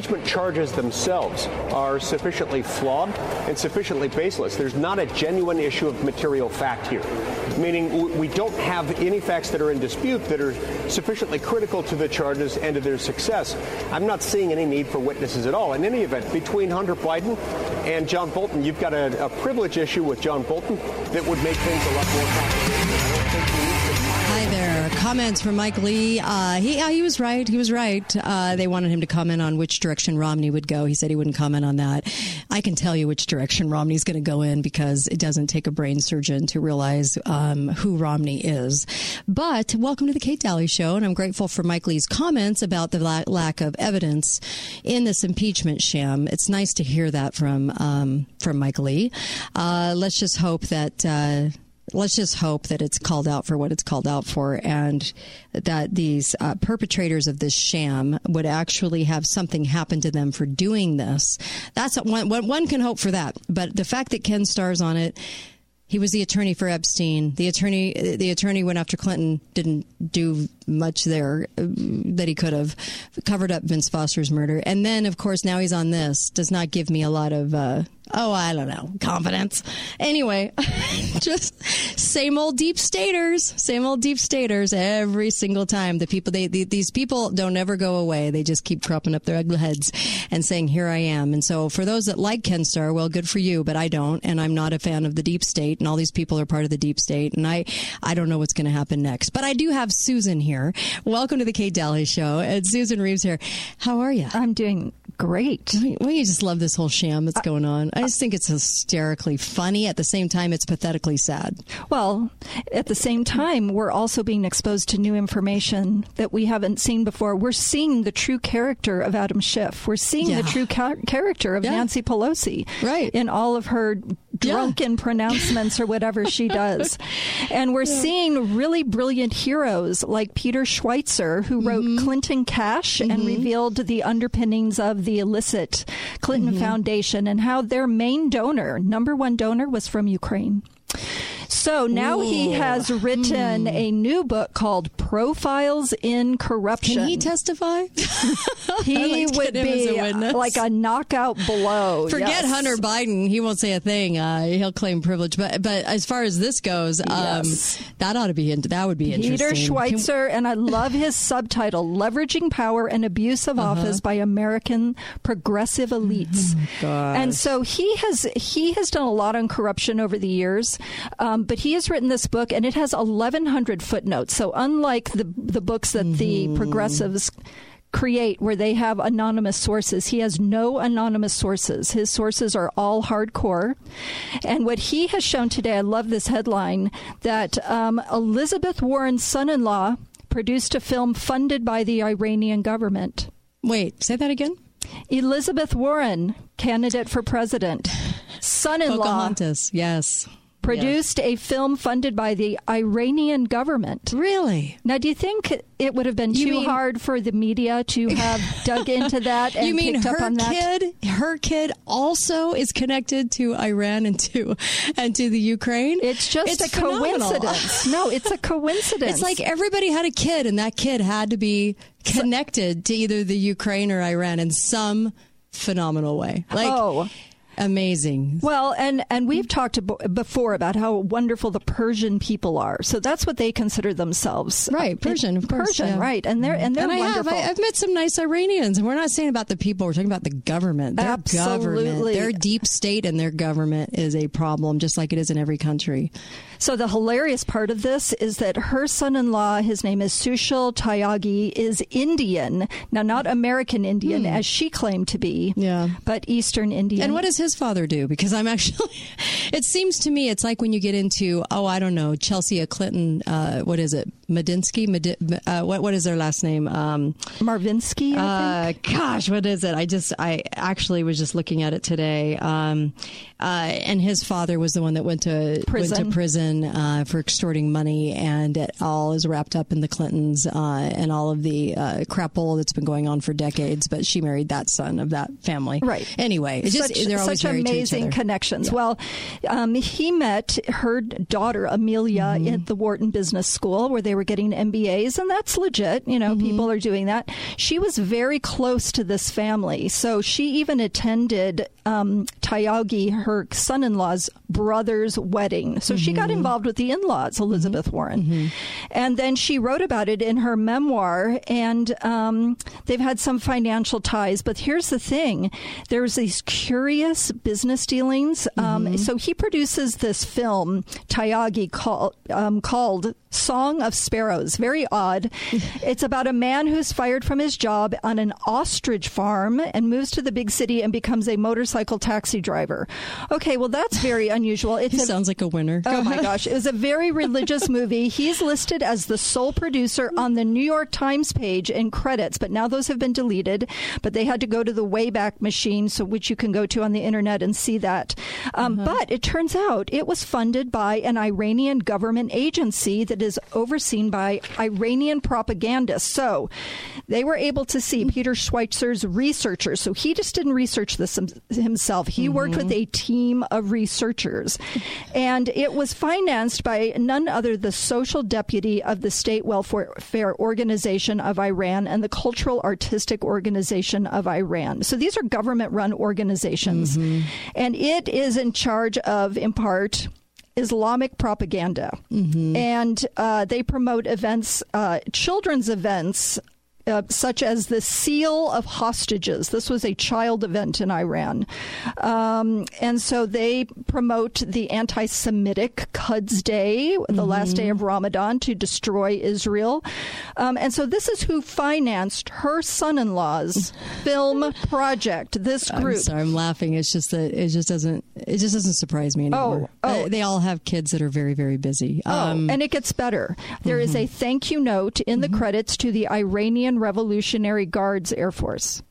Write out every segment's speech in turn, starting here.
impeachment charges themselves are sufficiently flawed and sufficiently baseless. There's not a genuine issue of material fact here, meaning we don't have any facts that are in dispute that are sufficiently critical to the charges and to their success. I'm not seeing any need for witnesses at all. In any event, between Hunter Biden and John Bolton, you've got a, a privilege issue with John Bolton that would make things a lot more complicated. Comments from Mike Lee. Uh, he, he was right. He was right. Uh, they wanted him to comment on which direction Romney would go. He said he wouldn't comment on that. I can tell you which direction Romney's going to go in because it doesn't take a brain surgeon to realize um, who Romney is. But welcome to the Kate Dalley Show, and I'm grateful for Mike Lee's comments about the la- lack of evidence in this impeachment sham. It's nice to hear that from um, from Mike Lee. Uh, let's just hope that uh, let's just hope that it's called out for what it's called out for and that these uh, perpetrators of this sham would actually have something happen to them for doing this. That's one, one can hope for that. But the fact that Ken Starr's on it, he was the attorney for Epstein. The attorney, the attorney went after Clinton, didn't do much there uh, that he could have covered up Vince Foster's murder. And then, of course, now he's on this. Does not give me a lot of, uh, oh, I don't know, confidence. Anyway, just same old deep staters, same old deep staters every single time. The people, they, the, these people don't ever go away. They just keep cropping up their ugly heads and saying, here I am. And so for those that like Ken Starr, well, good for you, but I don't. And I'm not a fan of the deep state. And all these people are part of the deep state. And I, I don't know what's going to happen next. But I do have Susan here. Welcome to the Kate Dalley Show. And Susan Reeves here. How are you? I'm doing great. Well, you just love this whole sham that's going on. I just think it's hysterically funny. At the same time, it's pathetically sad. Well, at the same time, we're also being exposed to new information that we haven't seen before. We're seeing the true character of Adam Schiff. We're seeing yeah. the true ca- character of yeah. Nancy Pelosi. Right. In all of her drunken yeah. pronouncements or whatever she does. and we're seeing really brilliant heroes like Peter Schweizer, who wrote mm-hmm. Clinton Cash mm-hmm. and revealed the underpinnings of the illicit Clinton mm-hmm. Foundation and how their main donor, number one donor, was from Ukraine. So now Ooh. he has written hmm. a new book called Profiles in Corruption. Can he testify? he like would be a like a knockout blow. Forget yes. Hunter Biden; he won't say a thing. Uh, he'll claim privilege. But but as far as this goes, um, yes. that ought to be that would be interesting. Peter Schweizer, and I love his subtitle: "Leveraging Power and Abuse of uh-huh. Office by American Progressive Elites." Oh, and so he has he has done a lot on corruption over the years. Um, but he has written this book, and it has 1,100 footnotes. So unlike the the books that mm-hmm. the progressives create where they have anonymous sources. He has no anonymous sources. His sources are all hardcore. And what he has shown today, I love this headline that um, Elizabeth Warren's son in law produced a film funded by the Iranian government. Wait, say that again? Elizabeth Warren, candidate for president, son in law. Pocahontas, yes produced yes. a film funded by the Iranian government. Really? Now, do you think it would have been you too mean, hard for the media to have dug into that and you mean picked her up on that? Kid, her kid also is connected to Iran and to and to the Ukraine. It's just it's a phenomenal. coincidence. no, it's a coincidence. It's like everybody had a kid, and that kid had to be connected to either the Ukraine or Iran in some phenomenal way. Like, oh Amazing. Well, and and we've talked before about how wonderful the Persian people are. So that's what they consider themselves. Right, uh, Persian, of course, Persian, yeah. right? And they're and they're and I wonderful. Have, I, have met some nice Iranians, and we're not saying about the people. We're talking about the government. Their Absolutely. government, their deep state, and their government is a problem, just like it is in every country. So the hilarious part of this is that her son-in-law, his name is Sushil Tyagi, is Indian. Now, not American Indian hmm. as she claimed to be, yeah, but Eastern Indian. And what does his father do? Because I'm actually, it seems to me it's like when you get into, oh, I don't know, Chelsea Clinton. Uh, what is it? Medinsky. Medi- uh, what what is their last name? Um, Marvinsky. Uh, gosh, what is it? I just I actually was just looking at it today. Um, uh, and his father was the one that went to prison. went to prison uh, for extorting money, and it all is wrapped up in the Clintons uh, and all of the uh, crapola that's been going on for decades. But she married that son of that family, right? Anyway, it's such, just they're always such amazing connections. Yeah. Well, um, he met her daughter Amelia Mm-hmm. at the Wharton Business School, where they were getting MBAs, and that's legit. You know, Mm-hmm. people are doing that. She was very close to this family, so she even attended um, Tyagi, her son-in-law's brother's wedding. So she Mm-hmm. got involved with the in-laws, Elizabeth Warren, and then she wrote about it in her memoir. And um, they've had some financial ties, but here's the thing: there's these curious business dealings. Um, so he produces this film, Tyagi, call, um, called Song of Sparrows. Very odd. it's about a man who's fired from his job on an ostrich farm and moves to the big city and becomes a motorcycle taxi driver. Okay, well that's very unusual. He sounds like a winner. Oh my gosh. It was a very religious movie. He's listed as the sole producer on the New York Times page in credits, but now those have been deleted. But they had to go to the Wayback Machine, so which you can go to on the internet and see that. Um, uh-huh. But it turns out it was funded by an Iranian government agency that is overseen by Iranian propagandists. So they were able to see mm-hmm. Peter Schweizer's researchers. So he just didn't research this himself. He worked with mm-hmm. a team of researchers. And it was financed by none other than the social deputy of the State Welfare Organization of Iran and the Cultural Artistic Organization of Iran. So these are government run organizations. And it is in charge of, in part, Islamic propaganda. And uh, they promote events, uh, children's events. Uh, such as the Seal of Hostages. This was a child event in Iran. Um, and so they promote the anti Semitic Quds Day, the last day of Ramadan, to destroy Israel. Um, and so this is who financed her son in law's film project, this I'm group. sorry, I'm laughing. It's just that it just doesn't. It just doesn't surprise me anymore. Oh, oh. They, they all have kids that are very, very busy. Um, Oh, and it gets better. There is Mm-hmm. a thank you note in the credits to the Iranian Revolutionary Guards Air Force.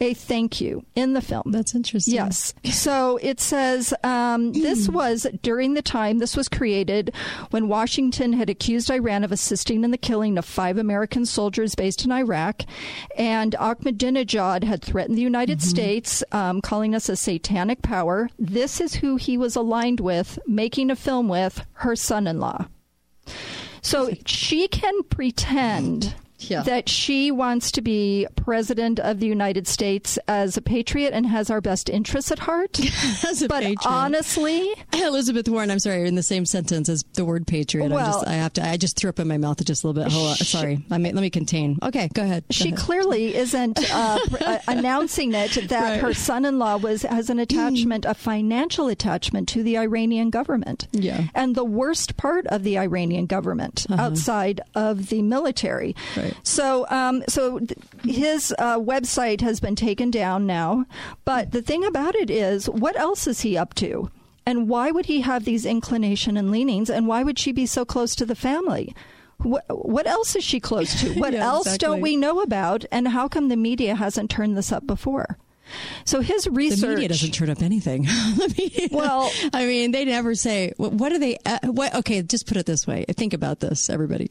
A thank you in the film. Hmm. that's interesting. Yes. So it says um, this was during the time this was created when Washington had accused Iran of assisting in the killing of five American soldiers based in Iraq, and Ahmadinejad had threatened the United States, um, calling us a satanic power. This is who he was aligned with, making a film with her son-in-law. So she can pretend Yeah. that she wants to be president of the United States as a patriot and has our best interests at heart. As a but patriot. honestly, Elizabeth Warren, I'm sorry, in the same sentence as the word patriot. I Well- just, I have to. I just threw up in my mouth just a little bit. Hold on, sorry. I mean, let me contain. Okay, go ahead. Go she ahead. clearly isn't uh, pr- uh, announcing it that Right. her son-in-law was has an attachment, a financial attachment to the Iranian government. Yeah. and the worst part of the Iranian government outside of the military. Right. So, um, so th- his uh, website has been taken down now. But the thing about it is, what else is he up to? And why would he have these inclination and leanings? And why would she be so close to the family? What, what else is she close to? What Yeah, else don't we know about? And how come the media hasn't turned this up before? So his research. The media doesn't turn up anything. Media- Well- I mean, they never say what, what do they? Uh, what? Okay, just put it this way. Think about this, everybody.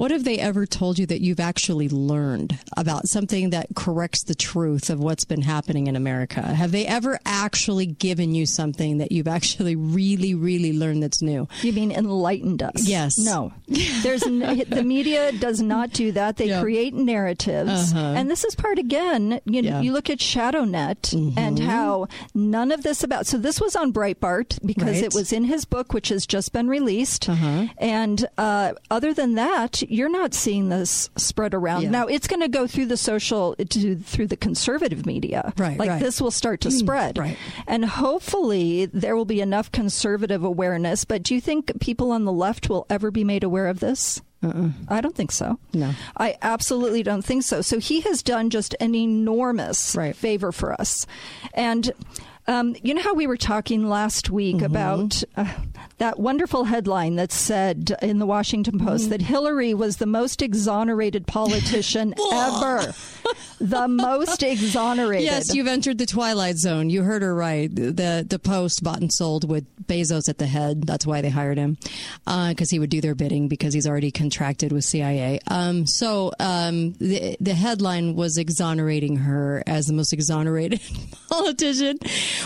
What have they ever told you that you've actually learned about something that corrects the truth of what's been happening in America? Have they ever actually given you something that you've actually really, really learned that's new? You mean enlightened us? Yes. No. There's n- the media does not do that. They Yeah. create narratives, uh-huh. and this is part again. You know, Yeah. you look at ShadowNet mm-hmm. and how none of this about. So this was on Breitbart because Right. it was in his book, which has just been released. Uh-huh. And uh, other than that, you're not seeing this spread around. Yeah. Now it's going to go through the social to, through the conservative media. Right, Like right. this will start to hmm, spread. right. And hopefully there will be enough conservative awareness. But do you think people on the left will ever be made aware of this? Uh-uh. I don't think so. No. I absolutely don't think so. So he has done just an enormous Right. favor for us. And Um, you know how we were talking last week mm-hmm. about uh, that wonderful headline that said in the Washington Post mm-hmm. that Hillary was the most exonerated politician ever. the most exonerated. Yes, you've entered the twilight zone. You heard her right. The the Post bought and sold with Bezos at the head. That's why they hired him because uh, he would do their bidding because he's already contracted with CIA. Um, so um, the the headline was exonerating her as the most exonerated politician.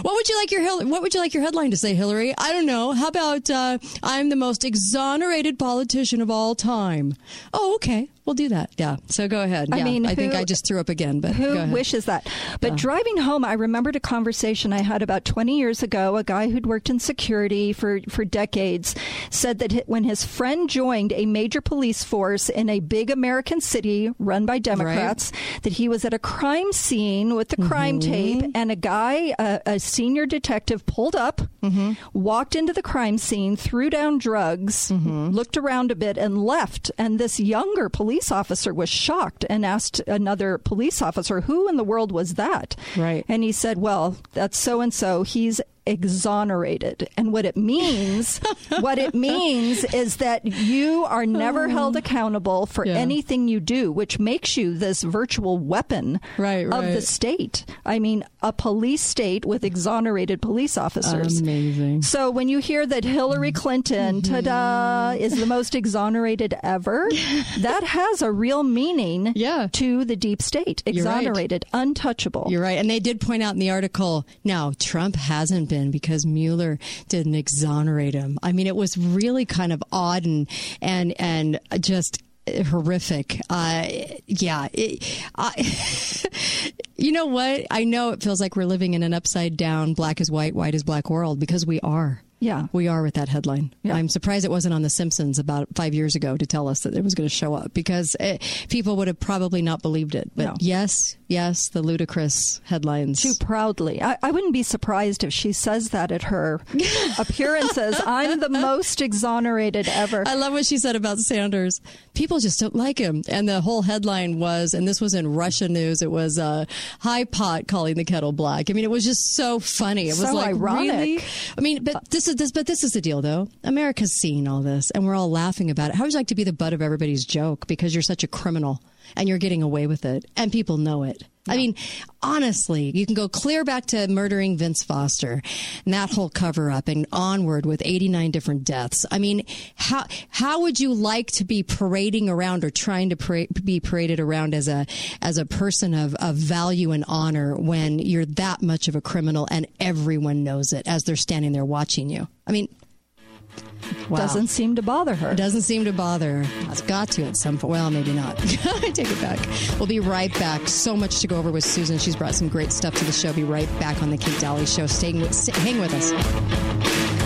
What would you like your what would you like your headline to say, Hillary? I don't know. How about uh, I'm the most exonerated politician of all time? Oh, okay. We'll do that. Yeah. So go ahead. I yeah, mean, who, I think I just threw up again, but who wishes that? But yeah. driving home, I remembered a conversation I had about 20 years ago. A guy who'd worked in security for, for decades said that when his friend joined a major police force in a big American city run by Democrats, right. that he was at a crime scene with the crime mm-hmm. tape, and a guy, a, a senior detective, pulled up, mm-hmm. walked into the crime scene, threw down drugs, mm-hmm. looked around a bit, and left. And this younger police police officer was shocked and asked another police officer, Who in the world was that? Right. And he said, Well, that's so and so. He's exonerated. And what it means, what it means is that you are never oh. held accountable for yeah. anything you do, which makes you this virtual weapon right, of the state. I mean, a police state with exonerated police officers. Amazing. So when you hear that Hillary Clinton, mm-hmm. ta-da, is the most exonerated ever, that has a real meaning yeah. to the deep state. Exonerated, right. untouchable. You're right. And they did point out in the article, now Trump hasn't been because Mueller didn't exonerate him. I mean, it was really kind of odd and and and just horrific. Uh, yeah. It, I, you know what? I know it feels like we're living in an upside down, black is white, white is black world because we are. Yeah. We are with that headline. Yeah. I'm surprised it wasn't on The Simpsons about five years ago to tell us that it was going to show up because it, people would have probably not believed it. But no. yes, yes, the ludicrous headlines. Too proudly. I, I, wouldn't be surprised if she says that at her appearances. I'm the most exonerated ever. I love what she said about Sanders. People just don't like him. And the whole headline was, and this was in Russia news, it was uh, High Pot calling the kettle black. I mean, it was just so funny. It was so like, ironic. really? I mean, but this is this, but this is the deal, though. America's seeing all this, and we're all laughing about it. How would you like to be the butt of everybody's joke because you're such a criminal and you're getting away with it, and people know it? I mean, honestly, you can go clear back to murdering Vince Foster and that whole cover up and onward with 89 different deaths. I mean, how, how would you like to be parading around or trying to pra- be paraded around as a, as a person of, of value and honor when you're that much of a criminal and everyone knows it as they're standing there watching you? I mean, Wow. Doesn't seem to bother her. Doesn't seem to bother. It's got to at some point. Well, maybe not. I take it back. We'll be right back. So much to go over with Susan. She's brought some great stuff to the show. Be right back on the Kate Dalley Show. Stay, with, hang with us.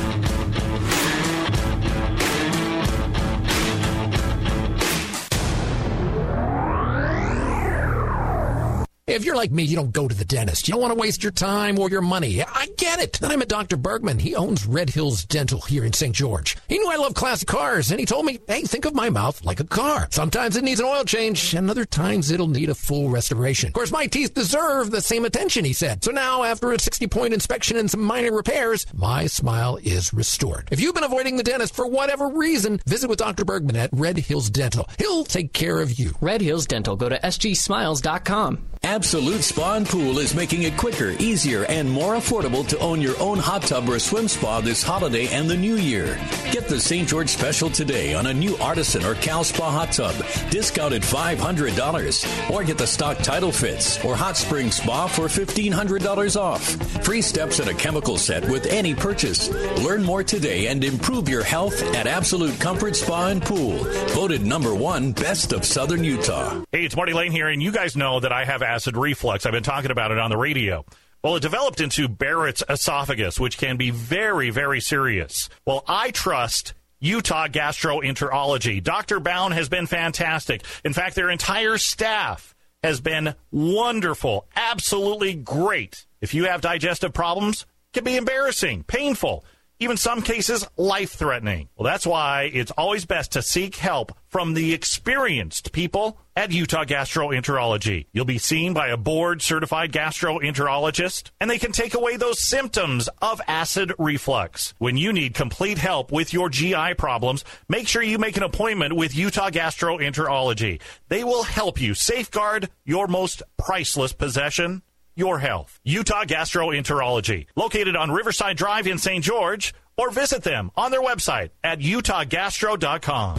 If you're like me, you don't go to the dentist. You don't want to waste your time or your money. I get it. Then I met Dr. Bergman. He owns Red Hills Dental here in St. George. He knew I love classic cars, and he told me, hey, think of my mouth like a car. Sometimes it needs an oil change, and other times it'll need a full restoration. Of course, my teeth deserve the same attention, he said. So now, after a 60-point inspection and some minor repairs, my smile is restored. If you've been avoiding the dentist for whatever reason, visit with Dr. Bergman at Red Hills Dental. He'll take care of you. Red Hills Dental. Go to sgsmiles.com. Absolute Spa and Pool is making it quicker, easier, and more affordable to own your own hot tub or swim spa this holiday and the new year. Get the St. George special today on a new Artisan or Cal Spa hot tub, discounted $500. Or get the stock Tidal Fits or Hot Spring Spa for $1,500 off. Free steps and a chemical set with any purchase. Learn more today and improve your health at Absolute Comfort Spa and Pool. Voted number one best of Southern Utah. Hey, it's Marty Lane here, and you guys know that I have acid reflux. I've been talking about it on the radio. Well, it developed into Barrett's esophagus, which can be very, very serious. Well, I trust Utah Gastroenterology. Dr. Bound has been fantastic. In fact, their entire staff has been wonderful, absolutely great. If you have digestive problems, it can be embarrassing, painful. Even some cases life threatening. Well, that's why it's always best to seek help from the experienced people at Utah Gastroenterology. You'll be seen by a board certified gastroenterologist, and they can take away those symptoms of acid reflux. When you need complete help with your GI problems, make sure you make an appointment with Utah Gastroenterology. They will help you safeguard your most priceless possession your health. Utah Gastroenterology, located on Riverside Drive in St. George, or visit them on their website at utahgastro.com.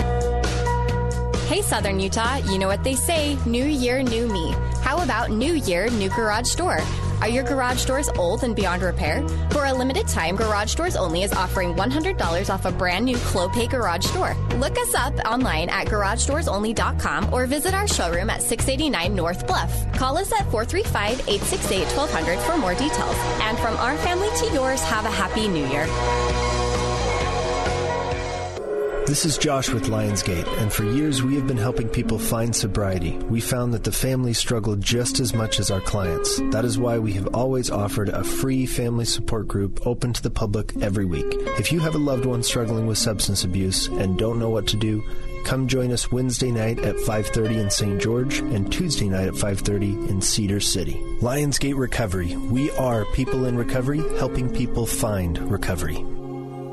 Hey, Southern Utah, you know what they say new year, new me. How about new year, new garage door? Are your garage doors old and beyond repair? For a limited time, Garage Doors Only is offering $100 off a brand new Clopay garage door. Look us up online at garageDoorsOnly.com or visit our showroom at 689 North Bluff. Call us at 435 868 1200 for more details. And from our family to yours, have a happy new year. This is Josh with Lionsgate, and for years we have been helping people find sobriety. We found that the families struggle just as much as our clients. That is why we have always offered a free family support group open to the public every week. If you have a loved one struggling with substance abuse and don't know what to do, come join us Wednesday night at 5:30 in St. George and Tuesday night at 5:30 in Cedar City. Lionsgate Recovery. We are people in recovery helping people find recovery.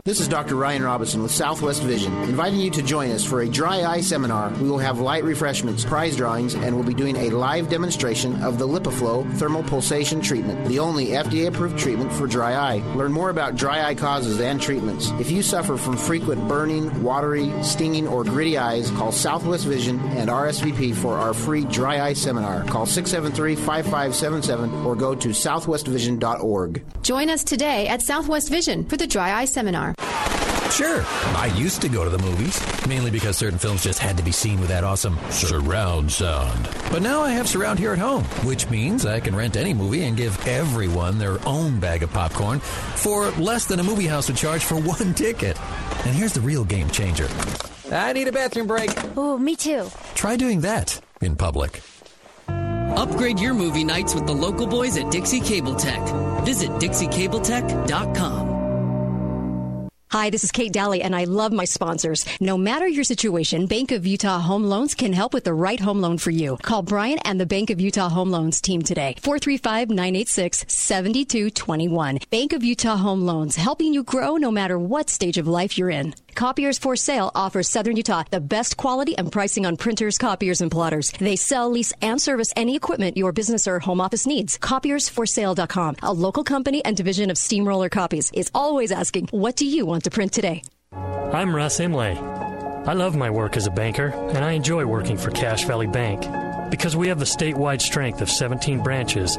This is Dr. Ryan Robinson with Southwest Vision, inviting you to join us for a dry eye seminar. We will have light refreshments, prize drawings, and we'll be doing a live demonstration of the LipiFlow thermal pulsation treatment, the only FDA approved treatment for dry eye. Learn more about dry eye causes and treatments. If you suffer from frequent burning, watery, stinging, or gritty eyes, call Southwest Vision and RSVP for our free dry eye seminar. Call 673 5577 or go to southwestvision.org. Join us today at Southwest Vision for the Dry Eye Seminar. Sure. I used to go to the movies, mainly because certain films just had to be seen with that awesome surround sound. But now I have surround here at home, which means I can rent any movie and give everyone their own bag of popcorn for less than a movie house would charge for one ticket. And here's the real game changer. I need a bathroom break. Oh, me too. Try doing that in public. Upgrade your movie nights with the local boys at Dixie Cable Tech. Visit dixiecabletech.com. Hi, this is Kate Dalley, and I love my sponsors. No matter your situation, Bank of Utah Home Loans can help with the right home loan for you. Call Brian and the Bank of Utah Home Loans team today. 435-986-7221. Bank of Utah Home Loans, helping you grow no matter what stage of life you're in. Copiers for Sale offers Southern Utah the best quality and pricing on printers, copiers, and plotters. They sell, lease, and service any equipment your business or home office needs. Copiersforsale.com, a local company and division of Steamroller Copies, is always asking, what do you want to print today? I'm Russ Imlay. I love my work as a banker, and I enjoy working for Cache Valley Bank because we have the statewide strength of 17 branches.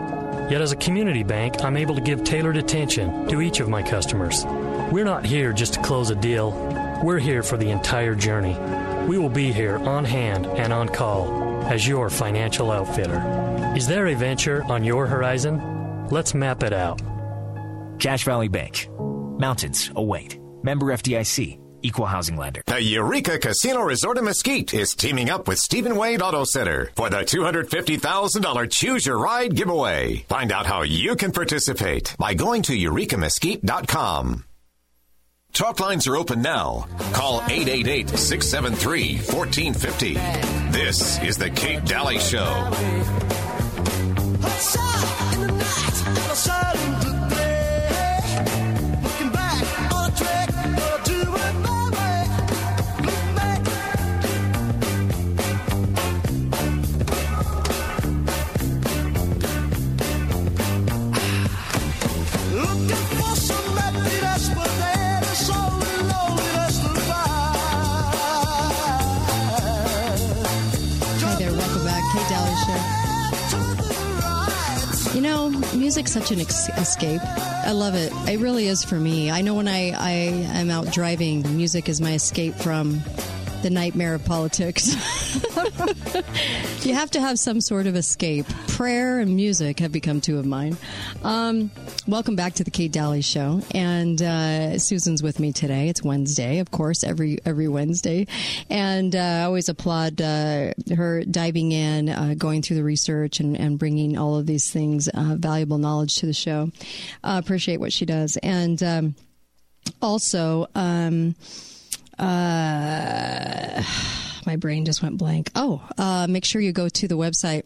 Yet, as a community bank, I'm able to give tailored attention to each of my customers. We're not here just to close a deal, we're here for the entire journey. We will be here on hand and on call as your financial outfitter. Is there a venture on your horizon? Let's map it out. Cache Valley Bank. Mountains await. Member FDIC. Equal housing lender. The Eureka Casino Resort in Mesquite is teaming up with Stephen Wade Auto Center for the $250,000 Choose Your Ride giveaway. Find out how you can participate by going to eurekamesquite.com. Talk lines are open now. Call 888 673 1450. This is The Kate Dalley Show. Music's such an ex- escape. I love it. It really is for me. I know when I, I am out driving, music is my escape from the nightmare of politics. you have to have some sort of escape. Prayer and music have become two of mine. Um, welcome back to the Kate Dalley Show, and uh, Susan's with me today. It's Wednesday, of course, every every Wednesday, and uh, I always applaud uh, her diving in, uh, going through the research, and, and bringing all of these things, uh, valuable knowledge to the show. appreciate what she does, and. Um, also, um, uh, my brain just went blank. Oh, make sure you go to the website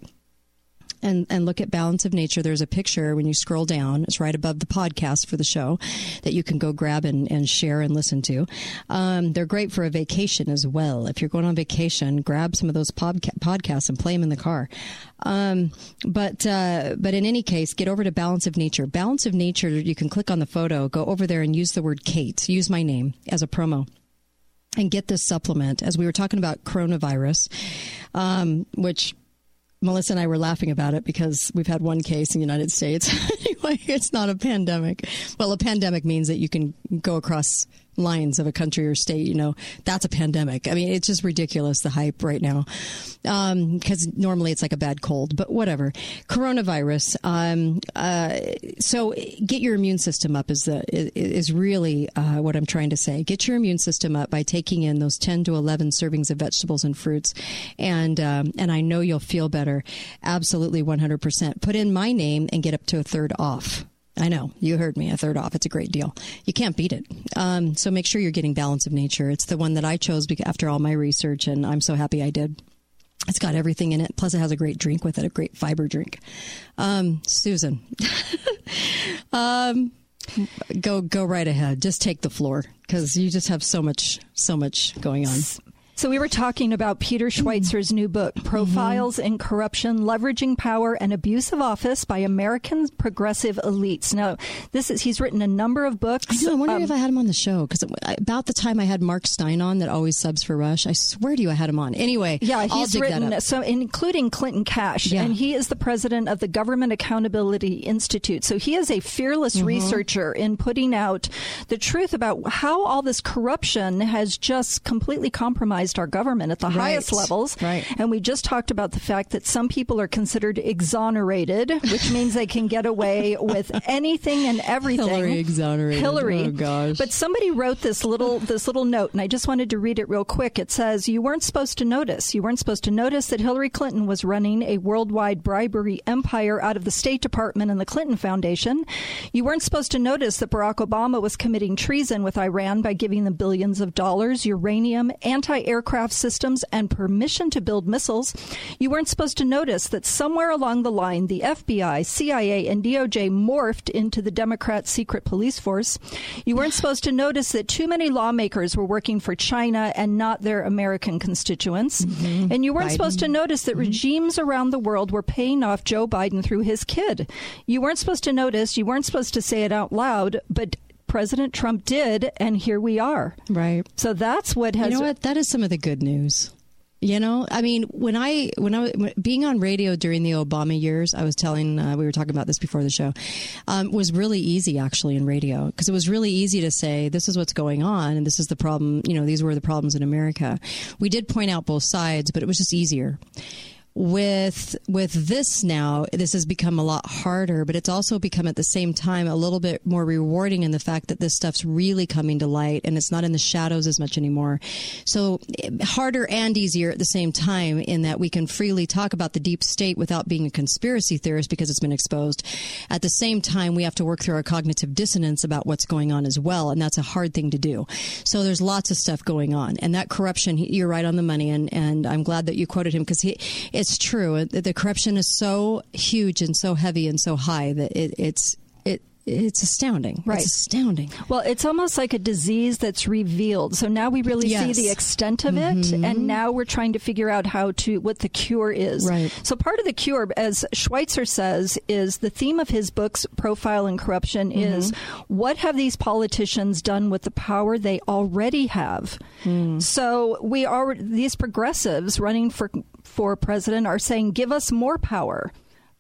and, and look at Balance of Nature. There's a picture when you scroll down. It's right above the podcast for the show that you can go grab and, and share and listen to. Um, they're great for a vacation as well. If you're going on vacation, grab some of those podca- podcasts and play them in the car. Um, but uh, but in any case, get over to Balance of Nature. Balance of Nature. You can click on the photo, go over there, and use the word Kate. Use my name as a promo and get this supplement. As we were talking about coronavirus, um, which Melissa and I were laughing about it because we've had one case in the United States. anyway, it's not a pandemic. Well, a pandemic means that you can go across lines of a country or state, you know, that's a pandemic. I mean, it's just ridiculous, the hype right now. Because um, normally it's like a bad cold, but whatever. Coronavirus. Um, uh, so get your immune system up is the is really uh, what I'm trying to say. Get your immune system up by taking in those 10 to 11 servings of vegetables and fruits, and um, and I know you'll feel better. Absolutely, 100%. Put in my name and get up to a third off. I know you heard me. A third off. It's a great deal. You can't beat it. Um, so make sure you're getting balance of nature. It's the one that I chose after all my research, and I'm so happy I did. It's got everything in it. Plus, it has a great drink with it, a great fiber drink. Um, Susan, um, go go right ahead. Just take the floor because you just have so much so much going on. So we were talking about Peter Schweizer's new book, Profiles mm-hmm. in Corruption, Leveraging Power and Abuse of Office by American Progressive Elites. Now, this is he's written a number of books. I know, I'm wondering um, if I had him on the show because about the time I had Mark Steyn on that always subs for Rush. I swear to you I had him on. Anyway, yeah, he's written so including Clinton Cash yeah. and he is the president of the Government Accountability Institute. So he is a fearless mm-hmm. researcher in putting out the truth about how all this corruption has just completely compromised our government at the right. highest levels. Right. And we just talked about the fact that some people are considered exonerated, which means they can get away with anything and everything. Hillary exonerated. Hillary. Oh gosh. But somebody wrote this little this little note, and I just wanted to read it real quick. It says, "You weren't supposed to notice. You weren't supposed to notice that Hillary Clinton was running a worldwide bribery empire out of the State Department and the Clinton Foundation. You weren't supposed to notice that Barack Obama was committing treason with Iran by giving them billions of dollars, uranium, anti aircraft systems, and permission to build missiles, you weren't supposed to notice that somewhere along the line, the FBI, CIA, and DOJ morphed into the Democrat secret police force. You weren't supposed to notice that too many lawmakers were working for China and not their American constituents. Mm-hmm. And you weren't Biden. supposed to notice that mm-hmm. regimes around the world were paying off Joe Biden through his kid. You weren't supposed to notice, you weren't supposed to say it out loud, but President Trump did, and here we are. Right. So that's what has. You know what? That is some of the good news. You know, I mean, when I when I being on radio during the Obama years, I was telling uh, we were talking about this before the show, um, was really easy actually in radio because it was really easy to say this is what's going on and this is the problem. You know, these were the problems in America. We did point out both sides, but it was just easier with with this now this has become a lot harder but it's also become at the same time a little bit more rewarding in the fact that this stuff's really coming to light and it's not in the shadows as much anymore. So harder and easier at the same time in that we can freely talk about the deep state without being a conspiracy theorist because it's been exposed. At the same time we have to work through our cognitive dissonance about what's going on as well and that's a hard thing to do. So there's lots of stuff going on and that corruption you're right on the money and and I'm glad that you quoted him because he it's true. The corruption is so huge and so heavy and so high that it, it's it it's astounding. Right. It's astounding. Well, it's almost like a disease that's revealed. So now we really yes. see the extent of mm-hmm. it, and now we're trying to figure out how to what the cure is. Right. So part of the cure, as Schweizer says, is the theme of his books, Profile in Corruption, mm-hmm. is what have these politicians done with the power they already have? Mm. So we are these progressives running for for president are saying, give us more power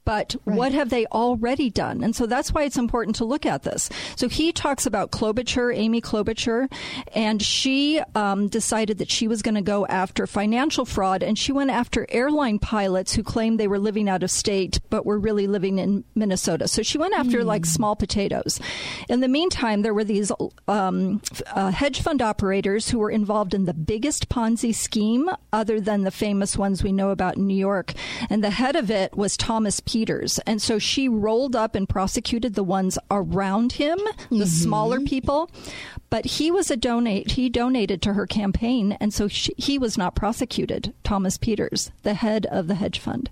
but right. what have they already done? And so that's why it's important to look at this. So he talks about Klobuchar, Amy Klobuchar, and she um, decided that she was going to go after financial fraud, and she went after airline pilots who claimed they were living out of state but were really living in Minnesota. So she went after mm. like small potatoes. In the meantime, there were these um, uh, hedge fund operators who were involved in the biggest Ponzi scheme, other than the famous ones we know about in New York, and the head of it was Thomas. Peters. And so she rolled up and prosecuted the ones around him, the mm-hmm. smaller people. But he was a donate. He donated to her campaign, and so she, he was not prosecuted. Thomas Peters, the head of the hedge fund,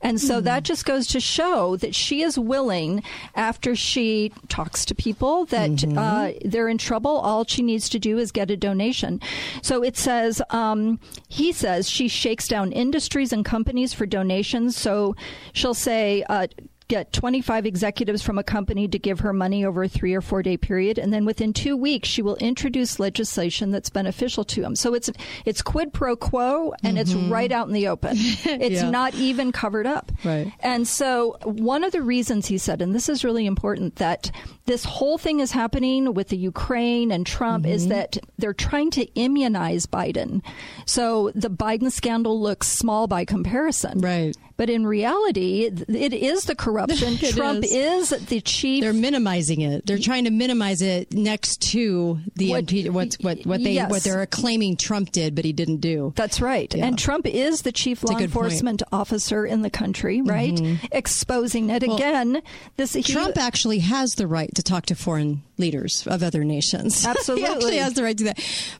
and so Hmm. that just goes to show that she is willing, after she talks to people, that Mm-hmm. uh, they're in trouble. All she needs to do is get a donation. So it says um, he says she shakes down industries and companies for donations. So she'll say. Uh, Get 25 executives from a company to give her money over a three or four day period, and then within two weeks she will introduce legislation that's beneficial to them. So it's it's quid pro quo, and it's right out in the open. It's Mm-hmm. Yeah. not even covered up. Right. And so, one of the reasons he said, and this is really important, that this whole thing is happening with the Ukraine and Trump Mm-hmm. is that they're trying to immunize Biden. So the Biden scandal looks small by comparison. Right. But in reality, it is the corruption. Trump is. is. the chief. They're minimizing it. They're trying to minimize it next to the What- impe- what what what they Yes. what they're claiming Trump did, but he didn't do. That's right. Yeah. And Trump is the chief law good point. enforcement officer in the country, mm-hmm. right? Exposing it Well, again. This he- Trump actually has the right to talk to foreign leaders of other nations. Absolutely. he actually has the right to do that.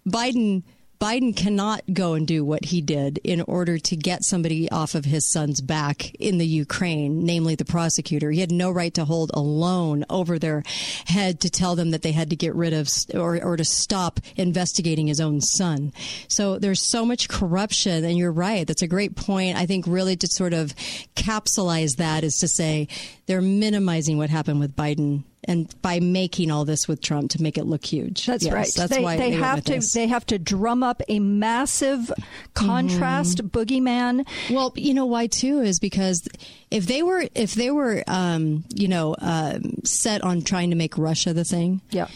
Biden Biden cannot go and do what he did in order to get somebody off of his son's back in the Ukraine, namely the prosecutor. He had no right to hold a loan over their head to tell them that they had to get rid of or, or to stop investigating his own son. So there's so much corruption, and you're right. That's a great point. I think really to sort of capsulize that is to say they're minimizing what happened with Biden and by making all this with Trump to make it look huge. That's Yes, right. That's they, why they, they have to this. they have to drum up a massive contrast boogeyman. Well, you know why too is because if they were if they were um, you know um, set on trying to make Russia the thing, yeah.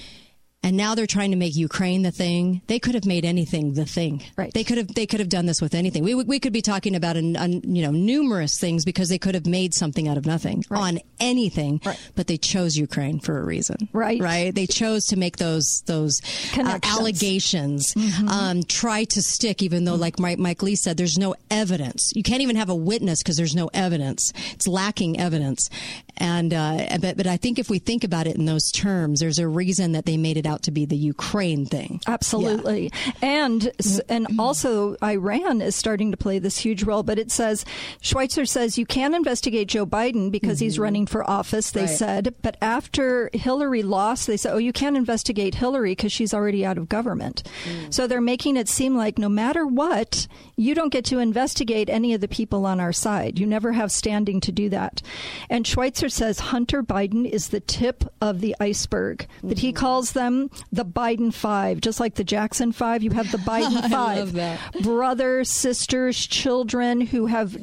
And now they're trying to make Ukraine the thing. They could have made anything the thing. Right. They could have. They could have done this with anything. We we could be talking about an, an, you know numerous things because they could have made something out of nothing on anything. Right. But they chose Ukraine for a reason. Right. Right. They chose to make those those uh, allegations um, try to stick, even though, like Mike, Mike Lee said, there's no evidence. You can't even have a witness because there's no evidence. It's lacking evidence. And uh, but but I think if we think about it in those terms, there's a reason that they made it out to be the Ukraine thing. Absolutely. And mm-hmm. and also Iran is starting to play this huge role, but it says Schweizer says you can investigate Joe Biden because he's mm-hmm. running for office, they Right. said, but after Hillary lost, they said, "Oh, you can't investigate Hillary because she's already out of government." Mm. So they're making it seem like no matter what, you don't get to investigate any of the people on our side. You never have standing to do that. And Schweizer says Hunter Biden is the tip of the iceberg, that he mm. calls them the Biden Five, just like the Jackson Five. You have the Biden Five brothers, sisters, children who have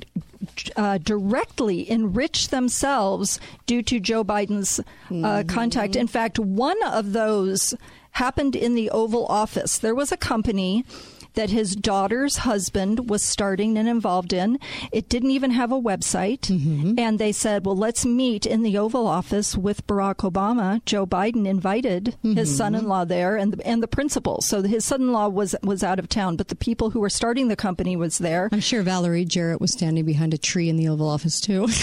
uh, directly enriched themselves due to Joe Biden's uh, contact. In fact, one of those happened in the Oval Office. There was a company that his daughter's husband was starting and involved in. It didn't even have a website. Mm-hmm. And they said, well, let's meet in the Oval Office with Barack Obama. Joe Biden invited his mm-hmm. son in law there and the, and the principal. So his son in law was, was out of town, but the people who were starting the company was there. I'm sure Valerie Jarrett was standing behind a tree in the Oval Office too.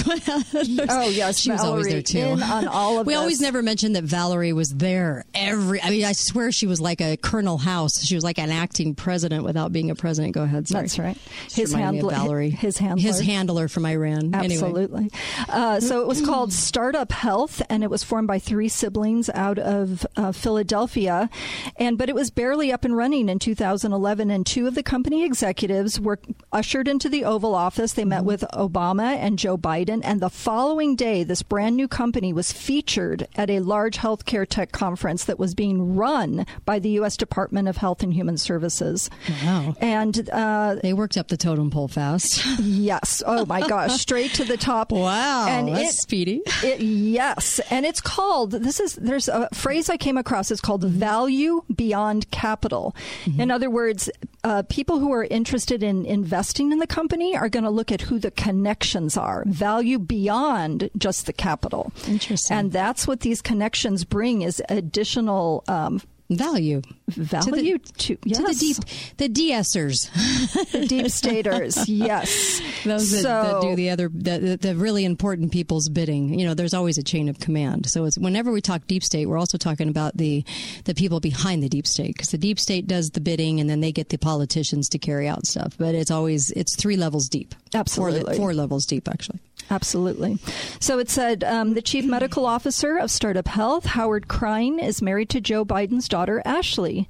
Oh, yes, she was always there too. on all of we this. always never mentioned that Valerie was there every. I mean, I swear she was like a Colonel House. She was like an acting president without being a president. Go ahead. Sorry. That's right. Just His handler- Valerie. his handler. His handler from Iran. Anyway. Absolutely. Uh, so it was called Startup Health, and it was formed by three siblings out of uh, Philadelphia. And but it was barely up and running in 2011. And two of the company executives were ushered into the Oval Office. They met with Obama and Joe Biden. And the following day, this brand new company was featured at a large healthcare tech conference that was being run by the U.S. Department of Health and Human Services. Wow. And uh, They worked up the totem pole fast. Yes. Oh my gosh, straight to the top. Wow, And that's it- speedy. It, yes, and it's called. This is there's a phrase I came across. It's called value beyond capital. Mm-hmm. In other words, uh, people who are interested in investing in the company are going to look at who the connections are. Value beyond just the capital. Interesting. And that's what these connections bring is additional. Um, value. Value to the, to, yes. to the deep the de-essers. The deep staters yes. Those that, so, that do the other the, the, really important people's bidding. You know there's always a chain of command. So it's whenever we talk deep state we're also talking about the the people behind the deep state because the deep state does the bidding and then they get the politicians to carry out stuff. But it's always it's three levels deep. Absolutely. four, four levels deep actually. Absolutely. So it said um, the chief medical officer of Startup Health, Howard Krein, is married to Joe Biden's daughter, Ashley.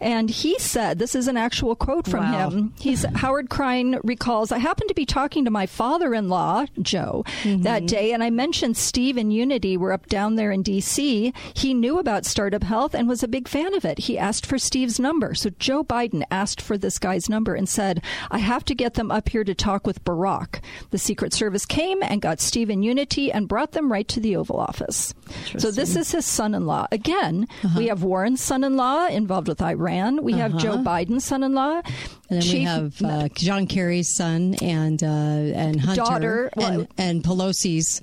And he said, this is an actual quote from wow. him. He's Howard Krein recalls, I happened to be talking to my father in law, Joe, mm-hmm. that day, and I mentioned Steve and Unity were up down there in D.C. He knew about Startup Health and was a big fan of it. He asked for Steve's number. So Joe Biden asked for this guy's number and said, I have to get them up here to talk with Barack. The Secret Service came and got Steve and Unity and brought them right to the Oval Office. So this is his son-in-law. Again, uh-huh. we have Warren's son-in-law involved with Iran. We have uh-huh. Joe Biden's son-in-law. And then Chief, we have uh, John Kerry's son and uh, and Hunter daughter and, well, and Pelosi's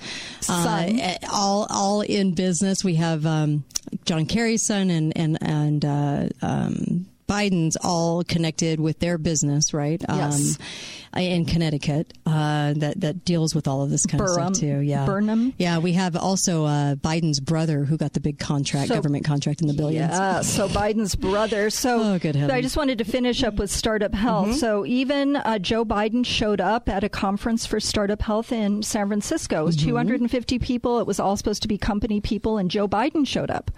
uh, son, all all in business. We have um, John Kerry's son and and and uh, um, Biden's all connected with their business, right? Yes. Um, in Connecticut uh, that that deals with all of this kind Burham, of stuff too. Yeah, Burnham. Yeah, we have also uh, Biden's brother who got the big contract, so, government contract in the billions. Yeah, so Biden's brother. So oh, good I just wanted to finish up with Startup Health. Mm-hmm. So even uh, Joe Biden showed up at a conference for Startup Health in San Francisco. It was mm-hmm. 250 people. It was all supposed to be company people, and Joe Biden showed up.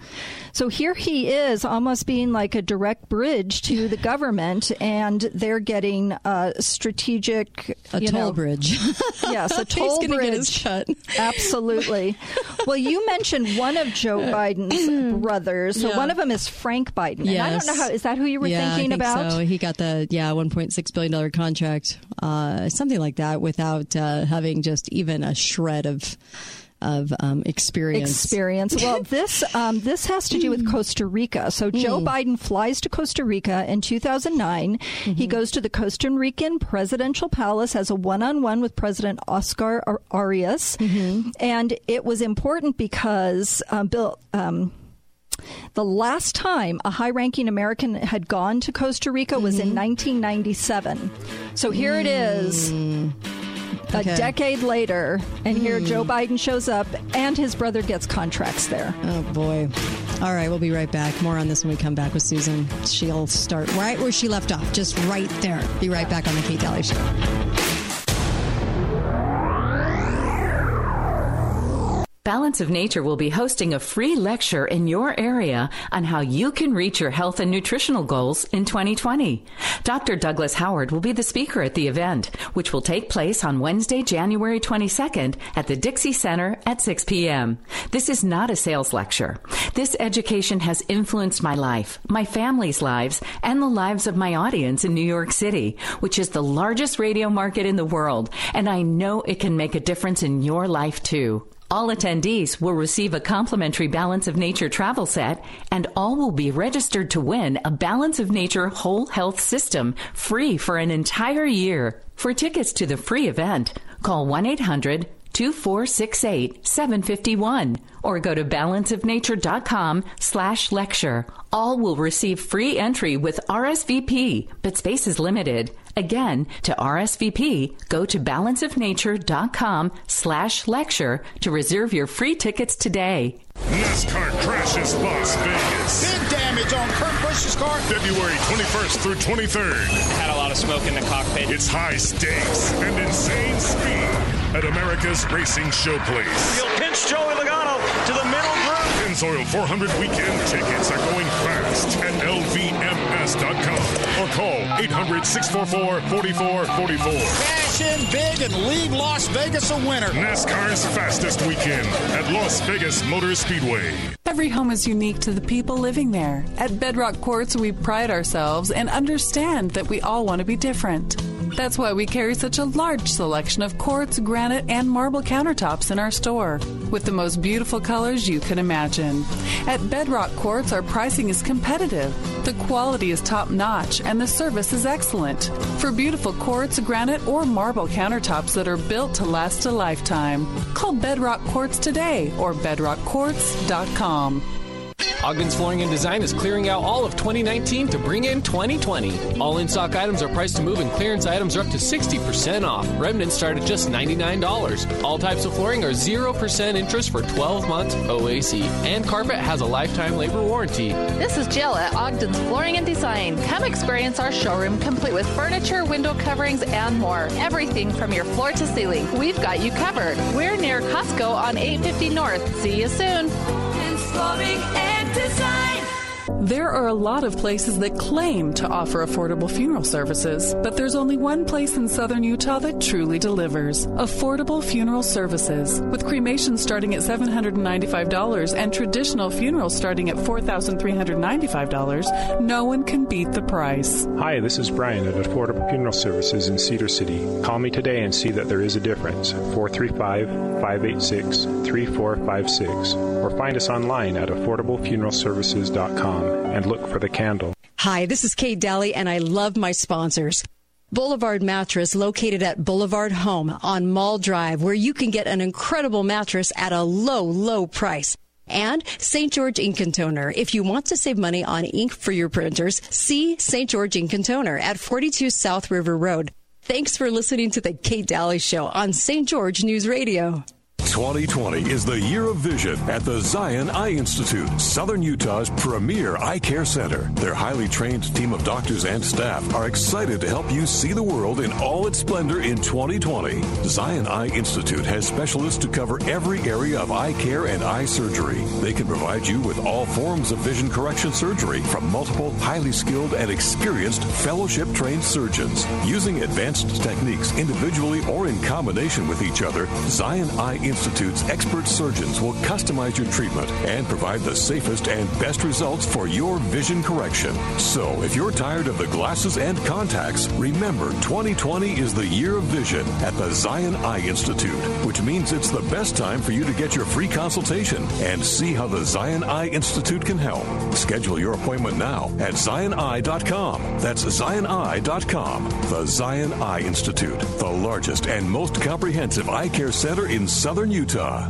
So here he is, almost being like a direct bridge to the government, and they're getting uh, strategic strategic a toll know, bridge. yes, a toll bridge. Absolutely. well, you mentioned one of Joe Biden's brothers. So yeah. one of them is Frank Biden. Yes. I don't know how is that who you were yeah, thinking think about? So he got the yeah 1.6 billion dollar contract, uh, something like that, without uh, having just even a shred of of um, experience. Experience. Well, this um, this has to do with Costa Rica. So Joe mm. Biden flies to Costa Rica in 2009. Mm-hmm. He goes to the Costa Rican presidential palace, has a one-on-one with President Oscar Arias, mm-hmm. and it was important because um, Bill. Um, the last time a high ranking American had gone to Costa Rica was mm-hmm. in 1997. So here mm. it is mm okay. a decade later, and mm. here Joe hmm. Biden shows up and his brother gets contracts there. Oh, boy. All right, we'll be right back. More on this when we come back with Susan. She'll start right where she left off, just right there. Be right back on The Kate Dalley Show. Balance of Nature will be hosting a free lecture in your area on how you can reach your health and nutritional goals in 2020. Dr. Douglas Howard will be the speaker at the event, which will take place on Wednesday, January 22nd at the Dixie Center at 6 p.m. This is not a sales lecture. This education has influenced my life, my family's lives, and the lives of my audience in New York City, which is the largest radio market in the world, and I know it can make a difference in your life too. All attendees will receive a complimentary Balance of Nature travel set, and all will be registered to win a Balance of Nature whole health system free for an entire year. For tickets to the free event, call 1 800 2468 751 or go to balanceofnature.com slash lecture. All will receive free entry with RSVP, but space is limited. Again, to RSVP, go to balanceofnature.com slash lecture to reserve your free tickets today. NASCAR crashes Las Vegas. Big damage on Kurt Busch's car. February 21st through 23rd. Had a lot of smoke in the cockpit. It's high stakes and insane speed at America's Racing Showplace. You'll pinch Joey Logano to the middle group. Pennzoil 400 weekend tickets are going fast at LVMS.com or call 800 644 4444. Cash in big and leave Las Vegas a winner. NASCAR's fastest weekend at Las Vegas Motor Speedway. Every home is unique to the people living there. At Bedrock Quartz, we pride ourselves and understand that we all want to be different. That's why we carry such a large selection of quartz, granite, and marble countertops in our store, with the most beautiful colors you can imagine. At Bedrock Quartz, our pricing is competitive, the quality is top notch, and the service is excellent. For beautiful quartz, granite, or marble countertops that are built to last a lifetime, call Bedrock Quartz today or bedrockquartz.com. Ogden's Flooring and Design is clearing out all of 2019 to bring in 2020. All in stock items are priced to move, and clearance items are up to 60% off. Remnants start at just $99. All types of flooring are 0% interest for 12 months OAC, and carpet has a lifetime labor warranty. This is Jill at Ogden's Flooring and Design. Come experience our showroom complete with furniture, window coverings, and more. Everything from your floor to ceiling. We've got you covered. We're near Costco on 850 North. See you soon. And Design. There are a lot of places that claim to offer affordable funeral services, but there's only one place in southern Utah that truly delivers affordable funeral services. With cremation starting at $795 and traditional funerals starting at $4,395, no one can beat the price. Hi, this is Brian at Affordable Funeral Services in Cedar City. Call me today and see that there is a difference. 435 586 3456 or find us online at affordablefuneralservices.com and look for the candle. Hi, this is Kate Dalley, and I love my sponsors. Boulevard Mattress, located at Boulevard Home on Mall Drive, where you can get an incredible mattress at a low, low price. And St. George Ink and Toner. If you want to save money on ink for your printers, see St. George Ink and Toner at 42 South River Road. Thanks for listening to the Kate Dalley Show on St. George News Radio. 2020 is the year of vision at the Zion Eye Institute, Southern Utah's premier eye care center. Their highly trained team of doctors and staff are excited to help you see the world in all its splendor in 2020. Zion Eye Institute has specialists to cover every area of eye care and eye surgery. They can provide you with all forms of vision correction surgery from multiple highly skilled and experienced fellowship trained surgeons. Using advanced techniques individually or in combination with each other, Zion Eye Institute's expert surgeons will customize your treatment and provide the safest and best results for your vision correction. So, if you're tired of the glasses and contacts, remember 2020 is the year of vision at the Zion Eye Institute, which means it's the best time for you to get your free consultation and see how the Zion Eye Institute can help. Schedule your appointment now at zioneye.com. That's zioneye.com. The Zion Eye Institute, the largest and most comprehensive eye care center in southern Utah.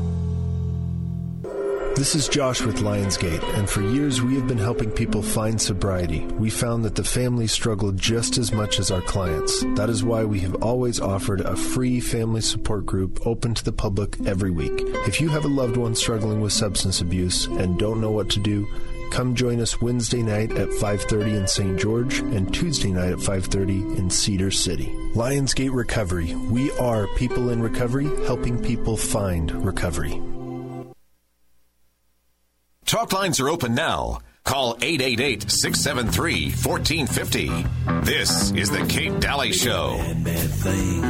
This is Josh with Lionsgate, and for years we have been helping people find sobriety. We found that the families struggle just as much as our clients. That is why we have always offered a free family support group open to the public every week. If you have a loved one struggling with substance abuse and don't know what to do, come join us Wednesday night at 5:30 in St. George and Tuesday night at 5:30 in Cedar City. Lionsgate Recovery. We are people in recovery helping people find recovery. Talk lines are open now. Call 888 673 1450. This is The Kate Dalley Show. Bad, bad thing.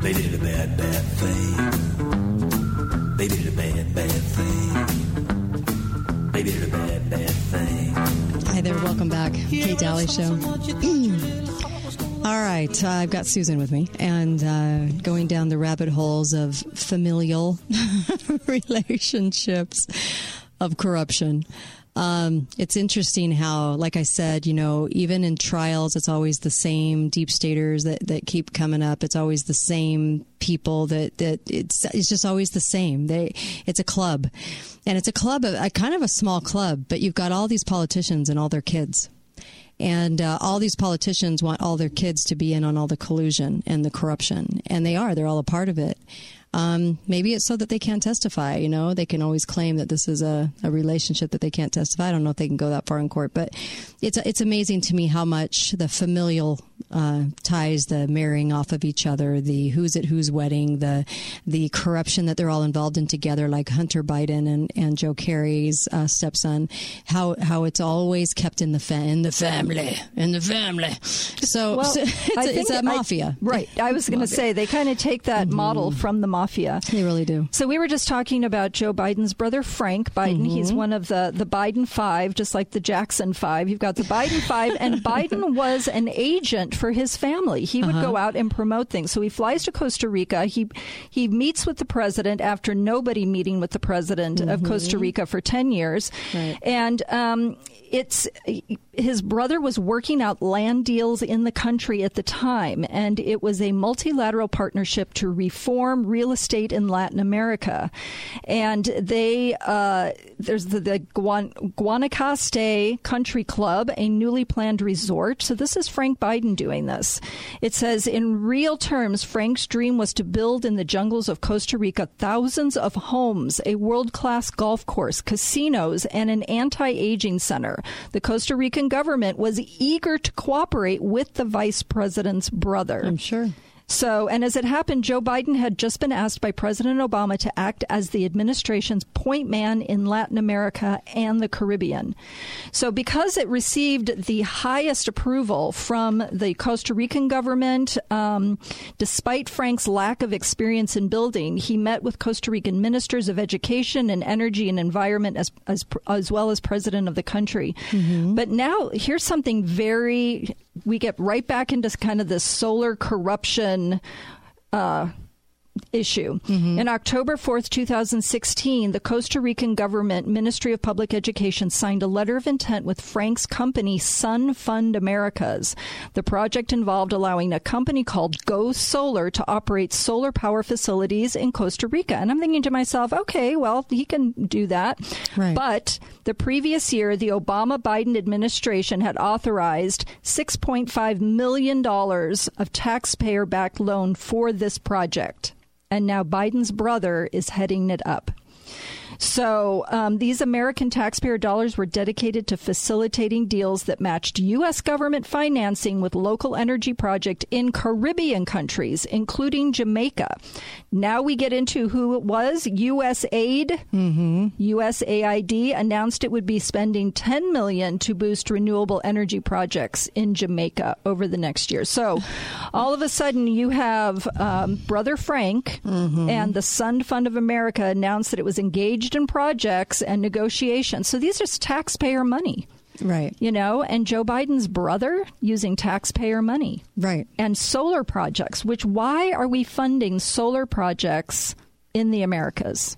They did a bad, bad thing. They did a bad, bad thing. They did a bad, bad thing. Hi there, welcome back. Kate Dalley Show. All right, uh, I've got Susan with me and uh, going down the rabbit holes of familial relationships, of corruption. Um, it's interesting how, like I said, you know, even in trials, it's always the same deep staters that, that keep coming up. It's always the same people that, that it's, it's just always the same. They, it's a club and it's a club, a kind of a small club, but you've got all these politicians and all their kids. And uh, all these politicians want all their kids to be in on all the collusion and the corruption. And they are, they're all a part of it. Um, maybe it's so that they can't testify. You know, they can always claim that this is a, a relationship that they can't testify. I don't know if they can go that far in court, but it's it's amazing to me how much the familial uh, ties, the marrying off of each other, the who's at whose wedding, the the corruption that they're all involved in together, like Hunter Biden and, and Joe Kerry's uh, stepson, how how it's always kept in the fa- in the family in the family. So, Well, so it's, a, it's a I- mafia, right. I was going to say they kind of take that model from the mafia. They really do. So we were just talking about Joe Biden's brother Frank Biden. He's Mhm. one of the the Biden Five, just like the Jackson Five. You've got the Biden Five, and Biden was an agent for his family. He would Uh-huh. go out and promote things. So he flies to Costa Rica. He he meets with the president after nobody meeting with the president of Mhm. Costa Rica for ten years, Right. and um, it's his brother was working out land deals in the country at the time, and it was a multilateral partnership to reform real estate in Latin America. And they uh, there's the, the Guan- Guanacaste Country Club, a newly planned resort. So this is Frank Biden doing this. It says in real terms, Frank's dream was to build in the jungles of Costa Rica thousands of homes, a world class golf course, casinos, and an anti aging center. The Costa Rican government was eager to cooperate with the vice president's brother. I'm sure. So, and as it happened, Joe Biden had just been asked by President Obama to act as the administration's point man in Latin America and the Caribbean. So, because it received the highest approval from the Costa Rican government, um, despite Frank's lack of experience in building, he met with Costa Rican ministers of education and energy and environment as, as, as well as president of the country. Mm-hmm. But now, here's something very we get right back into kind of this solar corruption uh, issue. Mm-hmm. In October 4th, 2016, the Costa Rican government Ministry of Public Education signed a letter of intent with Frank's company Sun Fund Americas. The project involved allowing a company called Go Solar to operate solar power facilities in Costa Rica. And I'm thinking to myself, okay, well, he can do that. Right. But the previous year, the Obama Biden administration had authorized $6.5 million of taxpayer backed loan for this project and now Biden's brother is heading it up. So um, these American taxpayer dollars were dedicated to facilitating deals that matched U.S. government financing with local energy project in Caribbean countries, including Jamaica. Now we get into who it was. USAID, mm-hmm. USAID announced it would be spending 10 million to boost renewable energy projects in Jamaica over the next year. So all of a sudden you have um, Brother Frank mm-hmm. and the Sun Fund of America announced that it was engaged engaged in projects and negotiations. So these are taxpayer money. Right. You know, and Joe Biden's brother using taxpayer money. Right. And solar projects, which why are we funding solar projects in the Americas?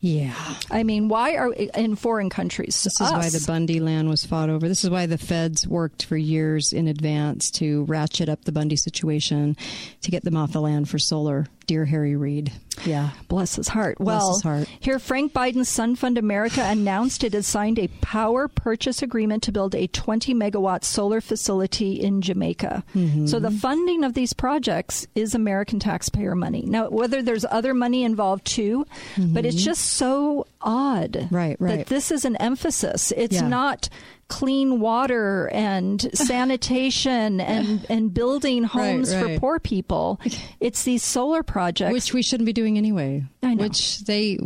Yeah. I mean, why are in foreign countries? This is us. why the Bundy land was fought over. This is why the feds worked for years in advance to ratchet up the Bundy situation to get them off the land for solar. Dear Harry Reid. Yeah. Bless his heart. Bless well, his heart. here Frank Biden's Sun Fund America announced it has signed a power purchase agreement to build a 20 megawatt solar facility in Jamaica. Mm-hmm. So the funding of these projects is American taxpayer money. Now, whether there's other money involved too, mm-hmm. but it's just so odd right, right. that this is an emphasis. It's yeah. not clean water and sanitation and, and building homes right, right. for poor people. It's these solar projects. Which we shouldn't be doing anyway. I know. Which they,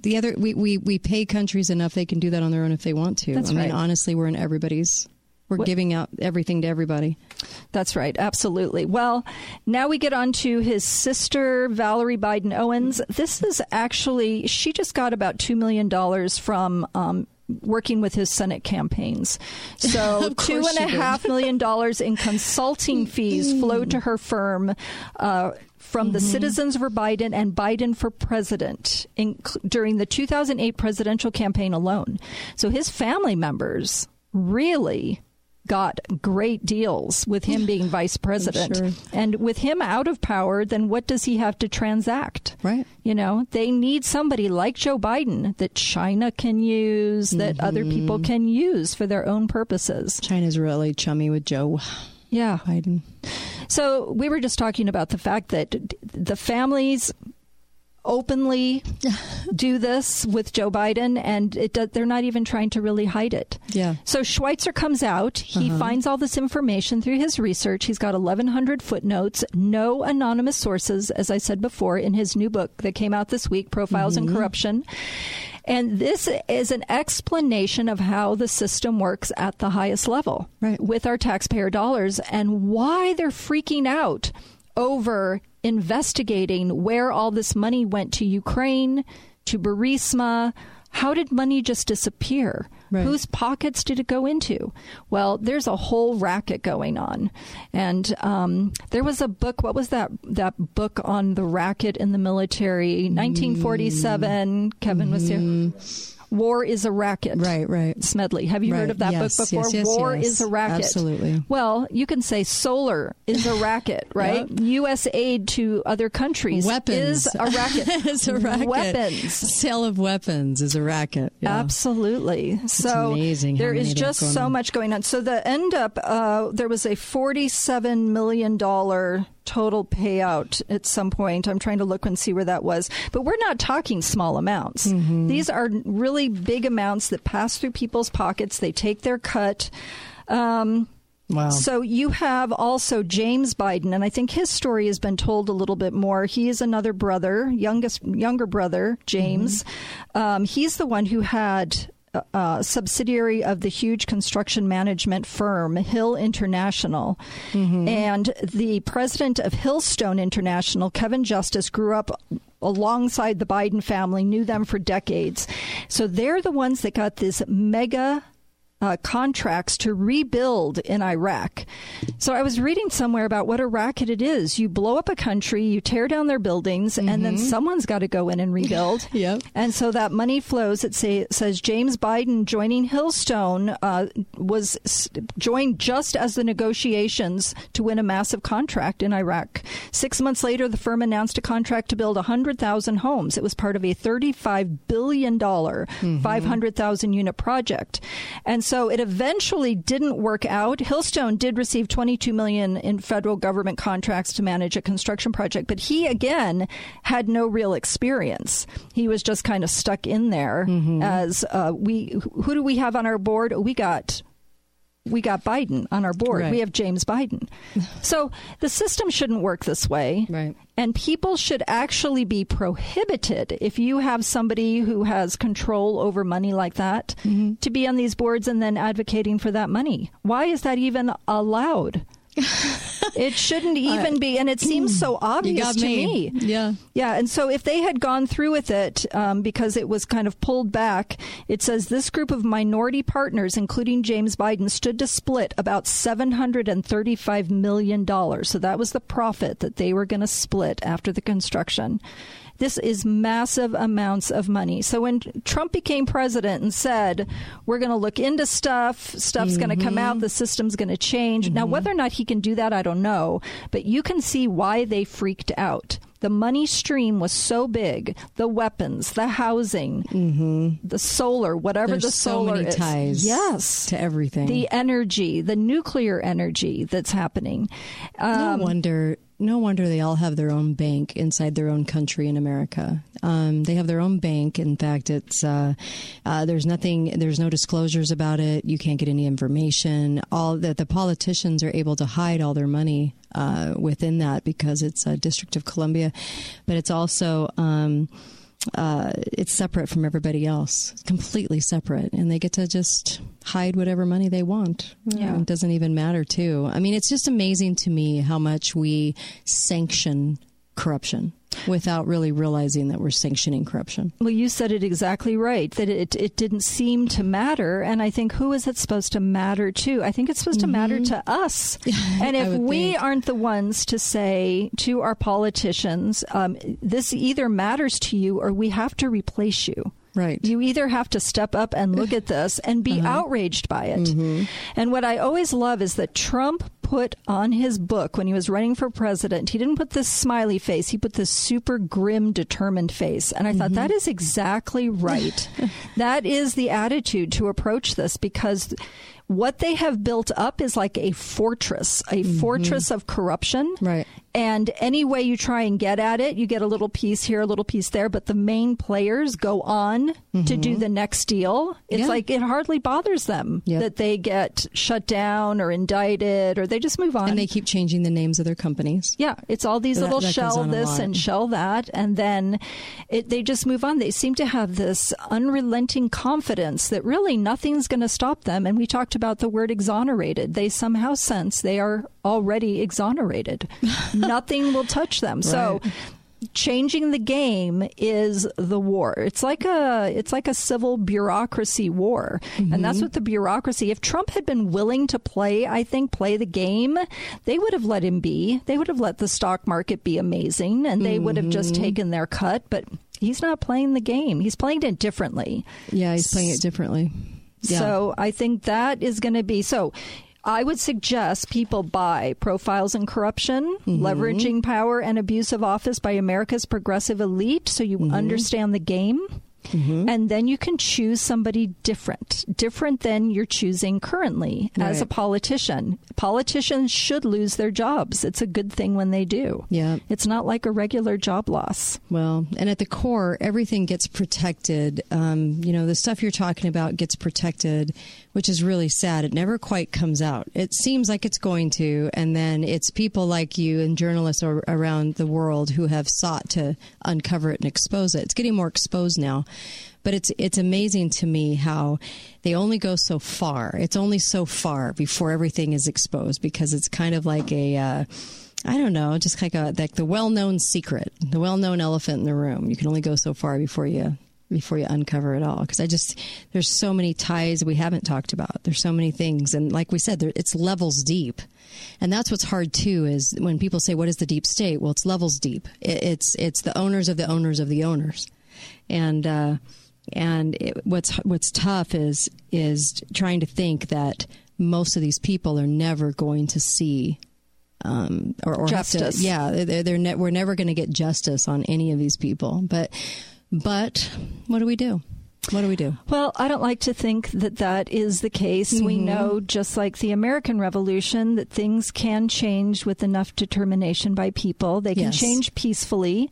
the other, we, we, we pay countries enough they can do that on their own if they want to. That's I right. mean, honestly, we're in everybody's. We're what? giving out everything to everybody. That's right, absolutely. Well, now we get on to his sister, Valerie Biden Owens. This is actually, she just got about $2 million from um, working with his Senate campaigns. So two and a half million dollars in consulting fees flowed to her firm. Uh, from mm-hmm. the Citizens for Biden and Biden for President in, during the 2008 presidential campaign alone. So his family members really got great deals with him being vice president. Sure. And with him out of power, then what does he have to transact? Right. You know, they need somebody like Joe Biden that China can use, that mm-hmm. other people can use for their own purposes. China's really chummy with Joe. Yeah. Biden. So we were just talking about the fact that the families openly do this with Joe Biden, and it, they're not even trying to really hide it. Yeah. So Schweizer comes out. He uh-huh. finds all this information through his research. He's got 1,100 footnotes, no anonymous sources, as I said before, in his new book that came out this week, Profiles mm-hmm. in Corruption. And this is an explanation of how the system works at the highest level right. with our taxpayer dollars and why they're freaking out over investigating where all this money went to Ukraine, to Burisma. How did money just disappear? Right. Whose pockets did it go into? Well, there's a whole racket going on, and um, there was a book. What was that? That book on the racket in the military, 1947. Mm. Kevin mm-hmm. was here. War is a Racket. Right, right. Smedley. Have you Right. heard of that Yes, book before? yes, yes, War is a Racket. Absolutely. Well, you can say solar is a racket, right? U.S. aid to other countries Weapons is a racket. is a racket. Weapons. Sale of weapons is a racket. Yeah. Absolutely. So amazing there is many they have just so on. much going on. So the end up, uh, there was a forty-seven million dollar total payout at some point. I'm trying to look and see where that was, but we're not talking small amounts. Mm-hmm. These are really big amounts that pass through people's pockets. They take their cut. Um, Wow. so you have also James Biden, and I think his story has been told a little bit more. He is another brother, youngest younger brother, James. Um, he's the one who had. Uh, a subsidiary of the huge construction management firm Hill International, and the president of Hillstone International, Kevin Justice, grew up alongside the Biden family, knew them for decades. So they're the ones that got this mega uh, contracts to rebuild in Iraq. So I was reading somewhere about what a racket it is. You blow up a country, you tear down their buildings, and then someone's got to go in and rebuild. Yep. And so that money flows. It say, says James Biden joining Hillstone uh, was s- joined just as the negotiations to win a massive contract in Iraq. Six months later, the firm announced a contract to build 100,000 homes. It was part of a $35 billion, 500,000 unit project. And so it eventually didn't work out. Hillstone did receive 22 million in federal government contracts to manage a construction project, but he again had no real experience. He was just kind of stuck in there as uh, we. Who do we have on our board? We got we got Biden on our board. Right. We have James Biden. So the system shouldn't work this way. Right. And people should actually be prohibited if you have somebody who has control over money like that Mm-hmm. to be on these boards and then advocating for that money. Why is that even allowed? It shouldn't even be, and it seems so obvious to me. me. Yeah. Yeah, and so if they had gone through with it um, because it was kind of pulled back, it says this group of minority partners, including James Biden, stood to split about $735 million. So that was the profit that they were going to split after the construction. This is massive amounts of money. So when Trump became president and said, we're going to look into stuff, stuff's going to come out, mm-hmm. the system's going to change. Now, mm-hmm. whether or not he can do that, I don't know. But you can see why they freaked out. The money stream was so big, the weapons, the housing, mm-hmm. the solar, whatever There's the so solar many is. ties Yes. to everything. The energy, the nuclear energy that's happening. Um, no wonder. No wonder they all have their own bank inside their own country in America. Um, they have their own bank. In fact, it's uh, uh, there's nothing. There's no disclosures about it. You can't get any information. All that the politicians are able to hide all their money uh, within that because it's a District of Columbia, but it's also. Um, uh, it's separate from everybody else, completely separate, and they get to just hide whatever money they want. Yeah. it doesn't even matter. Too. I mean, it's just amazing to me how much we sanction corruption without really realizing that we're sanctioning corruption. Well, you said it exactly right that it, it didn't seem to matter. And I think who is it supposed to matter to? I think it's supposed to matter to us. And if we think. aren't the ones to say to our politicians, um, this either matters to you or we have to replace you. Right. You either have to step up and look at this and be uh-huh. outraged by it. Mm-hmm. And what I always love is that Trump put on his book when he was running for president, he didn't put this smiley face, he put this super grim, determined face. And I thought mm-hmm. that is exactly right. that is the attitude to approach this because what they have built up is like a fortress, a mm-hmm. fortress of corruption. Right. And any way you try and get at it, you get a little piece here, a little piece there, but the main players go on to do mm-hmm. the next deal. It's Yeah. like it hardly bothers them Yep. that they get shut down or indicted or they just move on. And they keep changing the names of their companies. Yeah, it's all these That- little that goes shell this and shell that, and then it, they just move on. They seem to have this unrelenting confidence that really nothing's going to stop them. And we talked about the word exonerated. They somehow sense they are already exonerated. Nothing will touch them. So. Changing the game is the war. It's like a it's like a civil bureaucracy war, and that's mm-hmm. what the bureaucracy. If Trump had been willing to play, I think play the game, they would have let him be. They would have let the stock market be amazing, and they would have just mm-hmm. taken their cut. But he's not playing the game. He's playing it differently. Yeah, he's playing it differently. Yeah. So I think that is going to be so. I would suggest people buy Profiles in Corruption, Mm-hmm. Leveraging Power and Abuse of Office by America's Progressive Elite so you Mm-hmm. understand the game. And then you can choose somebody different, different than you're choosing currently as a politician. Politicians should lose their jobs. It's a good thing when they do. Yeah. It's not like a regular job loss. Well, and at the core, everything gets protected. Um, you know, the stuff you're talking about gets protected, which is really sad. It never quite comes out. It seems like it's going to, and then it's people like you and journalists ar- around the world who have sought to uncover it and expose it. It's getting more exposed now. But it's it's amazing to me how they only go so far. It's only so far before everything is exposed because it's kind of like a uh, I don't know, just like a like the well-known secret, the well-known elephant in the room. You can only go so far before you before you uncover it all. Because I just there's so many ties we haven't talked about. There's so many things, and like we said, there, it's levels deep, and that's what's hard too. Is when people say, "What is the deep state?" Well, it's levels deep. It, it's it's the owners of the owners of the owners, and. uh and it, what's what's tough is is trying to think that most of these people are never going to see um, or, or have to- yeah, they're, they're ne- we're never going to get justice on any of these people. But but what do we do? What do we do? Well, I don't like to think that that is the case. We Mhm. know, just like the American Revolution, that things can change with enough determination by people. They can Yes. change peacefully.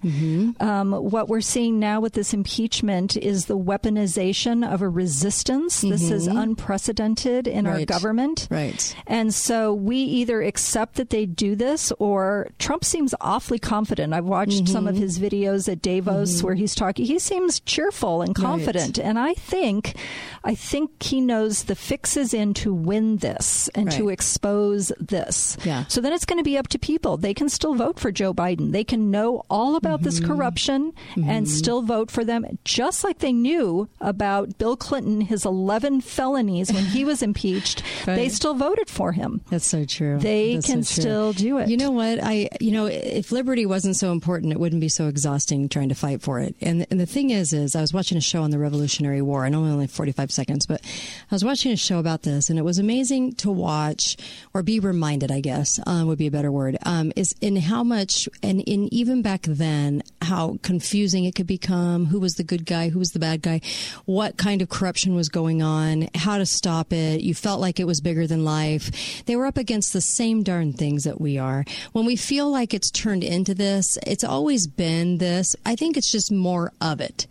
Um, what we're seeing now with this impeachment is the weaponization of a resistance. This is Mhm. unprecedented in our government. Right. And so we either accept that they do this or Trump seems awfully confident. I've watched some of his videos at Davos where he's talking. He seems cheerful and Right. And I think I think he knows the fix is in to win this and to expose this. Yeah. So then it's going to be up to people. They can still vote for Joe Biden. They can know all about this Mm-hmm. corruption and still vote for them just like they knew about Bill Clinton his 11 felonies when he was impeached. They still voted for him. That's so true. They That's can so true. still do it. You know what? I you know if liberty wasn't so important, it wouldn't be so exhausting trying to fight for it. And and the thing is, is I was watching a show on the Revolutionary War. I know only forty five seconds, but I was watching a show about this, and it was amazing to watch or be reminded. I guess uh, would be a better word. Um, is in how much and in even back then how confusing it could become. Who was the good guy? Who was the bad guy? What kind of corruption was going on? How to stop it? You felt like it was bigger than life. They were up against the same darn things that we are. When we feel like it's turned into this, it's always been this. I think it's just more of it.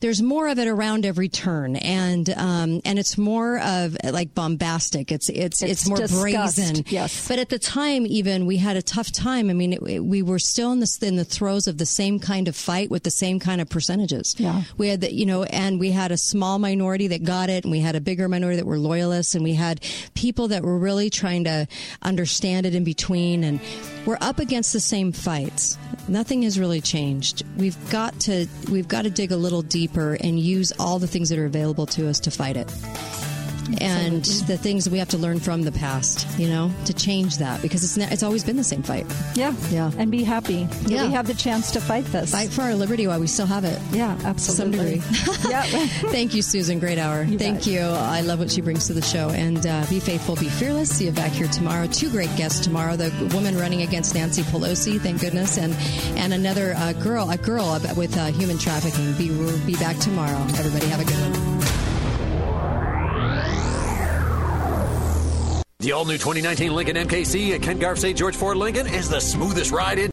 There's more of it around every turn, and um, and it's more of like bombastic. It's it's it's, It's more disgust, brazen. yes. But at the time, even we had a tough time. I mean, it, it- we were still in the in the throes of the same kind of fight with the same kind of percentages. Yeah. we had the, you know, and we had a small minority that got it, and we had a bigger minority that were loyalists, and we had people that were really trying to understand it in between, and we're up against the same fights. Nothing has really changed. We've got to we've got to dig a little deeper and use all the things that are available to us to fight it and the things we have to learn from the past, you know, to change that because it's ne- it's always been the same fight. Yeah. Yeah. And be happy. Yeah. We have the chance to fight this. Fight for our liberty while we still have it. Yeah, To some absolutely. degree. yeah. Thank you, Susan. Great hour. You Thank bet. you. I love what she brings to the show. And uh, be faithful, be fearless. See you back here tomorrow. Two great guests tomorrow. The woman running against Nancy Pelosi, thank goodness, and and another uh, girl, a girl with uh, human trafficking. Be be back tomorrow. Everybody have a good one. The all new 2019 Lincoln MKC at Ken Garff St. George Ford Lincoln is the smoothest ride in